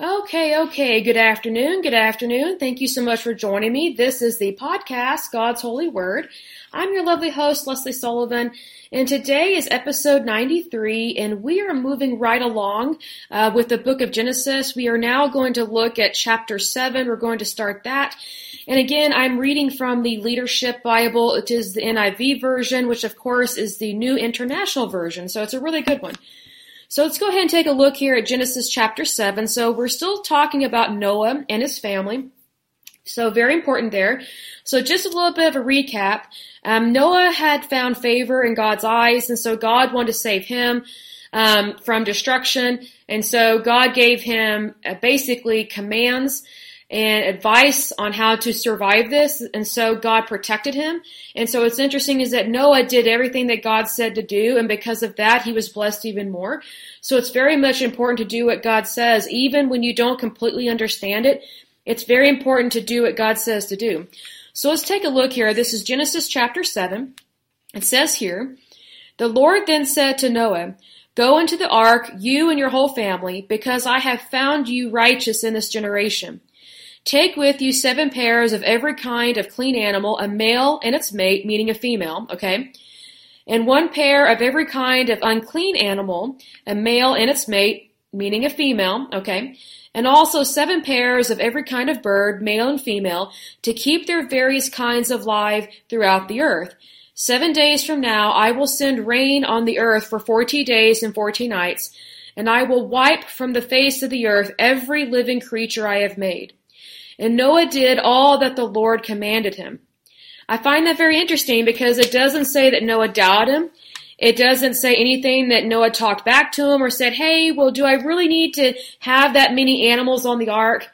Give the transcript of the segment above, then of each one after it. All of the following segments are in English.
Okay, okay. Good afternoon. Good afternoon. Thank you so much for joining me. This is the podcast, God's Holy Word. I'm your lovely host, Lesley Sullivan, and today is episode 93, and we are moving right along uh, with the book of Genesis. We are now going to look at chapter 7. We're going to start that. And again, I'm reading from the Leadership Bible. It is the NIV version, which of course is the New International Version, so it's a really good one. So let's go ahead and take a look here at Genesis chapter 7. So we're still talking about Noah and his family. So very important there. So just a little bit of a recap. Um, Noah had found favor in God's eyes, and so God wanted to save him um, from destruction. And so God gave him uh, basically commands and advice on how to survive this. And so God protected him. And so what's interesting is that Noah did everything that God said to do. And because of that, he was blessed even more. So it's very much important to do what God says, even when you don't completely understand it. It's very important to do what God says to do. So let's take a look here. This is Genesis chapter 7. It says here, The Lord then said to Noah, Go into the ark, you and your whole family, because I have found you righteous in this generation. Take with you seven pairs of every kind of clean animal, a male and its mate, meaning a female, okay? And one pair of every kind of unclean animal, a male and its mate, meaning a female, okay? And also seven pairs of every kind of bird, male and female, to keep their various kinds of life throughout the earth. Seven days from now, I will send rain on the earth for forty days and forty nights, and I will wipe from the face of the earth every living creature I have made. And Noah did all that the Lord commanded him. I find that very interesting because it doesn't say that Noah doubted him. It doesn't say anything that Noah talked back to him or said, hey, well, do I really need to have that many animals on the ark?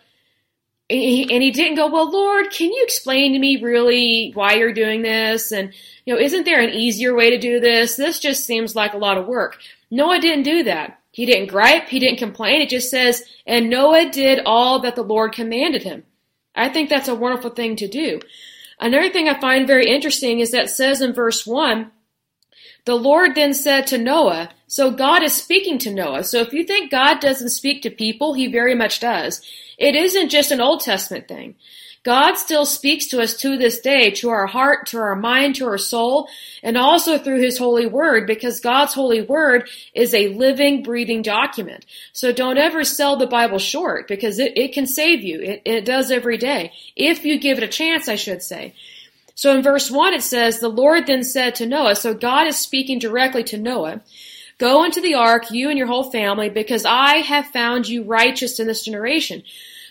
And he, didn't go, well, Lord, can you explain to me really why you're doing this? And, you know, isn't there an easier way to do this? This just seems like a lot of work. Noah didn't do that. He didn't gripe. He didn't complain. It just says, and Noah did all that the Lord commanded him. I think that's a wonderful thing to do. Another thing I find very interesting is that says in verse 1, the Lord then said to Noah, so God is speaking to Noah. So if you think God doesn't speak to people, he very much does. It isn't just an Old Testament thing. God still speaks to us to this day, to our heart, to our mind, to our soul, and also through His holy word, because God's holy word is a living, breathing document. So don't ever sell the Bible short, because it, it can save you. It, it does every day. If you give it a chance, I should say. So in verse 1 it says, The Lord then said to Noah, so God is speaking directly to Noah, Go into the ark, you and your whole family, because I have found you righteous in this generation.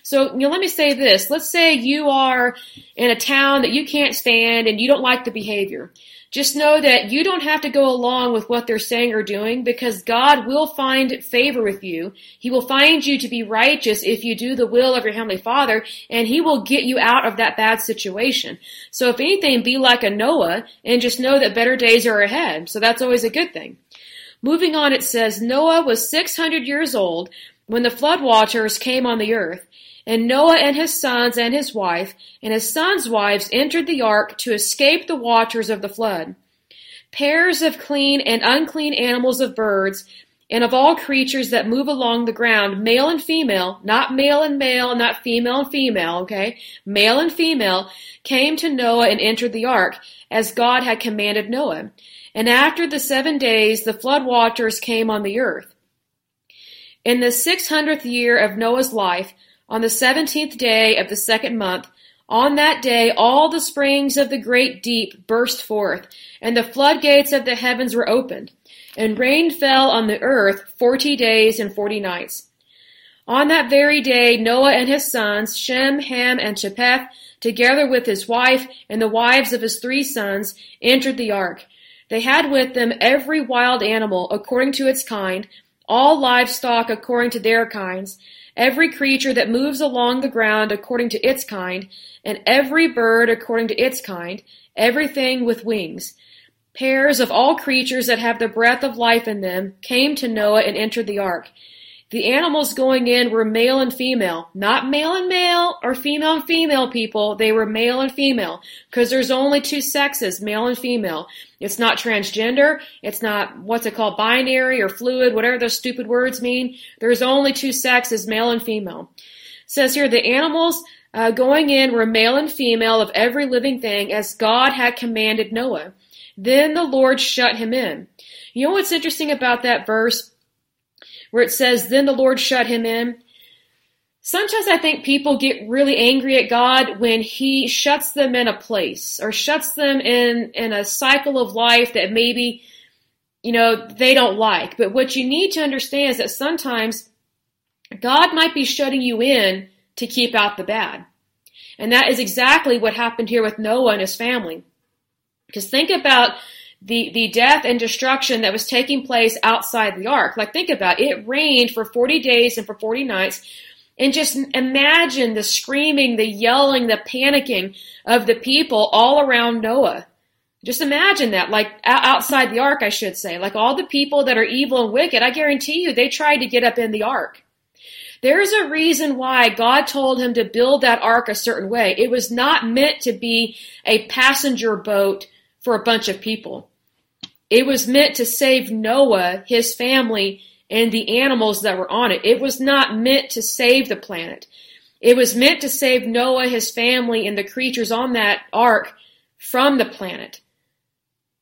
So, you know, let me say this. Let's say you are in a town that you can't stand and you don't like the behavior. Just know that you don't have to go along with what they're saying or doing because God will find favor with you. He will find you to be righteous if you do the will of your Heavenly Father and He will get you out of that bad situation. So if anything, be like a Noah and just know that better days are ahead. So that's always a good thing. Moving on, it says, Noah was 600 years old when the flood waters came on the earth. And Noah and his sons and his wife and his sons' wives entered the ark to escape the waters of the flood. Pairs of clean and unclean animals of birds and of all creatures that move along the ground, male and female, not male and male, not female and female, okay? Male and female came to Noah and entered the ark as God had commanded Noah. And after the seven days, the flood waters came on the earth. In the six hundredth year of Noah's life, on the seventeenth day of the second month, on that day all the springs of the great deep burst forth, and the floodgates of the heavens were opened, and rain fell on the earth forty days and forty nights. On that very day Noah and his sons, Shem, Ham, and Japheth, together with his wife and the wives of his three sons, entered the ark. They had with them every wild animal according to its kind, all livestock according to their kinds, every creature that moves along the ground according to its kind, and every bird according to its kind, everything with wings. Pairs of all creatures that have the breath of life in them came to Noah and entered the ark. The animals going in were male and female, not male and male or female and female people. They were male and female because there's only two sexes, male and female. It's not transgender. It's not what's it called, binary or fluid, whatever those stupid words mean. There's only two sexes, male and female. It says here the animals uh, going in were male and female of every living thing as God had commanded Noah. Then the Lord shut him in. You know what's interesting about that verse? Where it says, Then the Lord shut him in. Sometimes I think people get really angry at God when He shuts them in a place or shuts them in, in a cycle of life that maybe, you know, they don't like. But what you need to understand is that sometimes God might be shutting you in to keep out the bad. And that is exactly what happened here with Noah and his family. Because think about the, the death and destruction that was taking place outside the ark. Like think about it. It rained for 40 days and for 40 nights. And just imagine the screaming, the yelling, the panicking of the people all around Noah. Just imagine that, like outside the ark, I should say. Like all the people that are evil and wicked, I guarantee you, they tried to get up in the ark. There's a reason why God told him to build that ark a certain way. It was not meant to be a passenger boat for a bunch of people. It was meant to save Noah, his family, and the animals that were on it. It was not meant to save the planet. It was meant to save Noah, his family, and the creatures on that ark from the planet.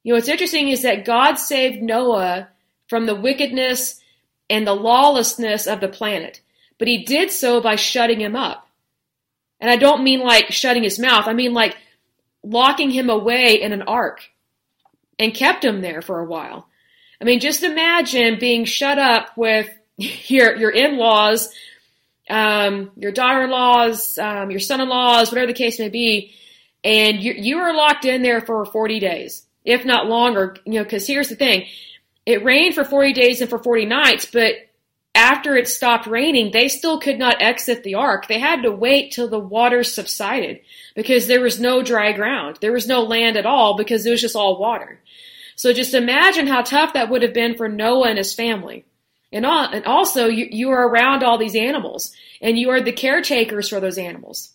You know, what's interesting is that God saved Noah from the wickedness and the lawlessness of the planet, but he did so by shutting him up. And I don't mean like shutting his mouth, I mean like locking him away in an ark and kept him there for a while. I mean, just imagine being shut up with your your in-laws, um, your daughter-in-laws, um, your son-in-laws, whatever the case may be, and you you are locked in there for 40 days, if not longer. You know, because here's the thing: it rained for 40 days and for 40 nights, but after it stopped raining, they still could not exit the ark. They had to wait till the waters subsided because there was no dry ground. There was no land at all because it was just all water. So just imagine how tough that would have been for Noah and his family. And, all, and also, you, you are around all these animals and you are the caretakers for those animals.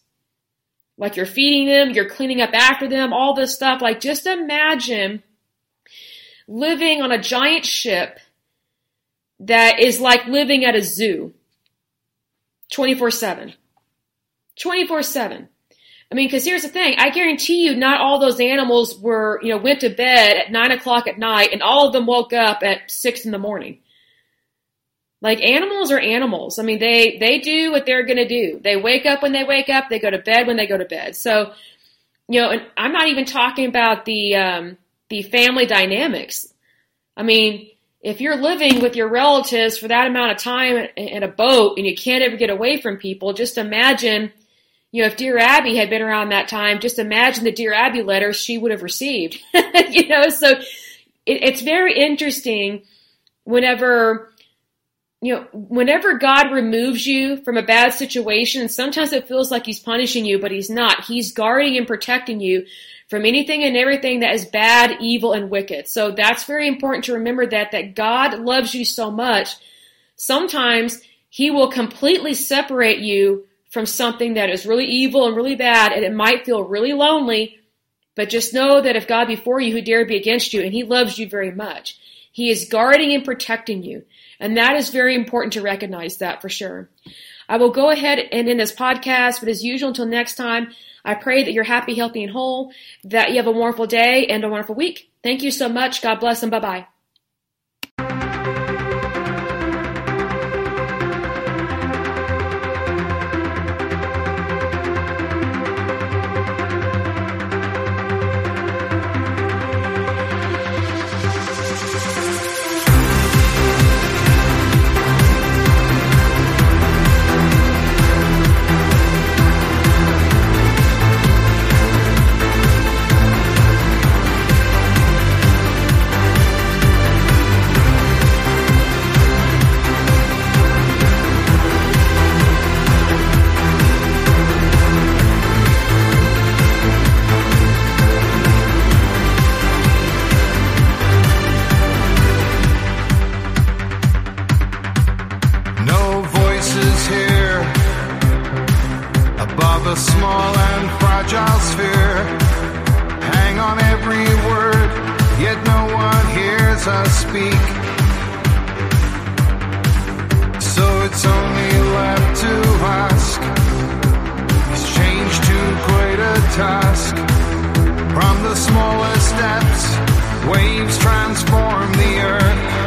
Like you're feeding them, you're cleaning up after them, all this stuff. Like just imagine living on a giant ship that is like living at a zoo 24 7. 24 7. I mean, because here's the thing. I guarantee you, not all those animals were, you know, went to bed at nine o'clock at night and all of them woke up at six in the morning. Like animals are animals. I mean, they, they do what they're going to do. They wake up when they wake up. They go to bed when they go to bed. So, you know, and I'm not even talking about the, um, the family dynamics. I mean, if you're living with your relatives for that amount of time in a boat and you can't ever get away from people, just imagine, you know, if Dear Abby had been around that time, just imagine the Dear Abby letters she would have received. you know, so it, it's very interesting whenever, you know, whenever God removes you from a bad situation, sometimes it feels like He's punishing you, but He's not. He's guarding and protecting you from anything and everything that is bad, evil, and wicked. So that's very important to remember that, that God loves you so much. Sometimes He will completely separate you from something that is really evil and really bad, and it might feel really lonely, but just know that if God be for you, who dare be against you, and He loves you very much. He is guarding and protecting you. And that is very important to recognize that for sure. I will go ahead and end this podcast, but as usual, until next time, I pray that you're happy, healthy, and whole, that you have a wonderful day and a wonderful week. Thank you so much. God bless and bye bye. The small and fragile sphere. Hang on every word, yet no one hears us speak. So it's only left to ask Is change too great a task? From the smallest steps, waves transform the earth.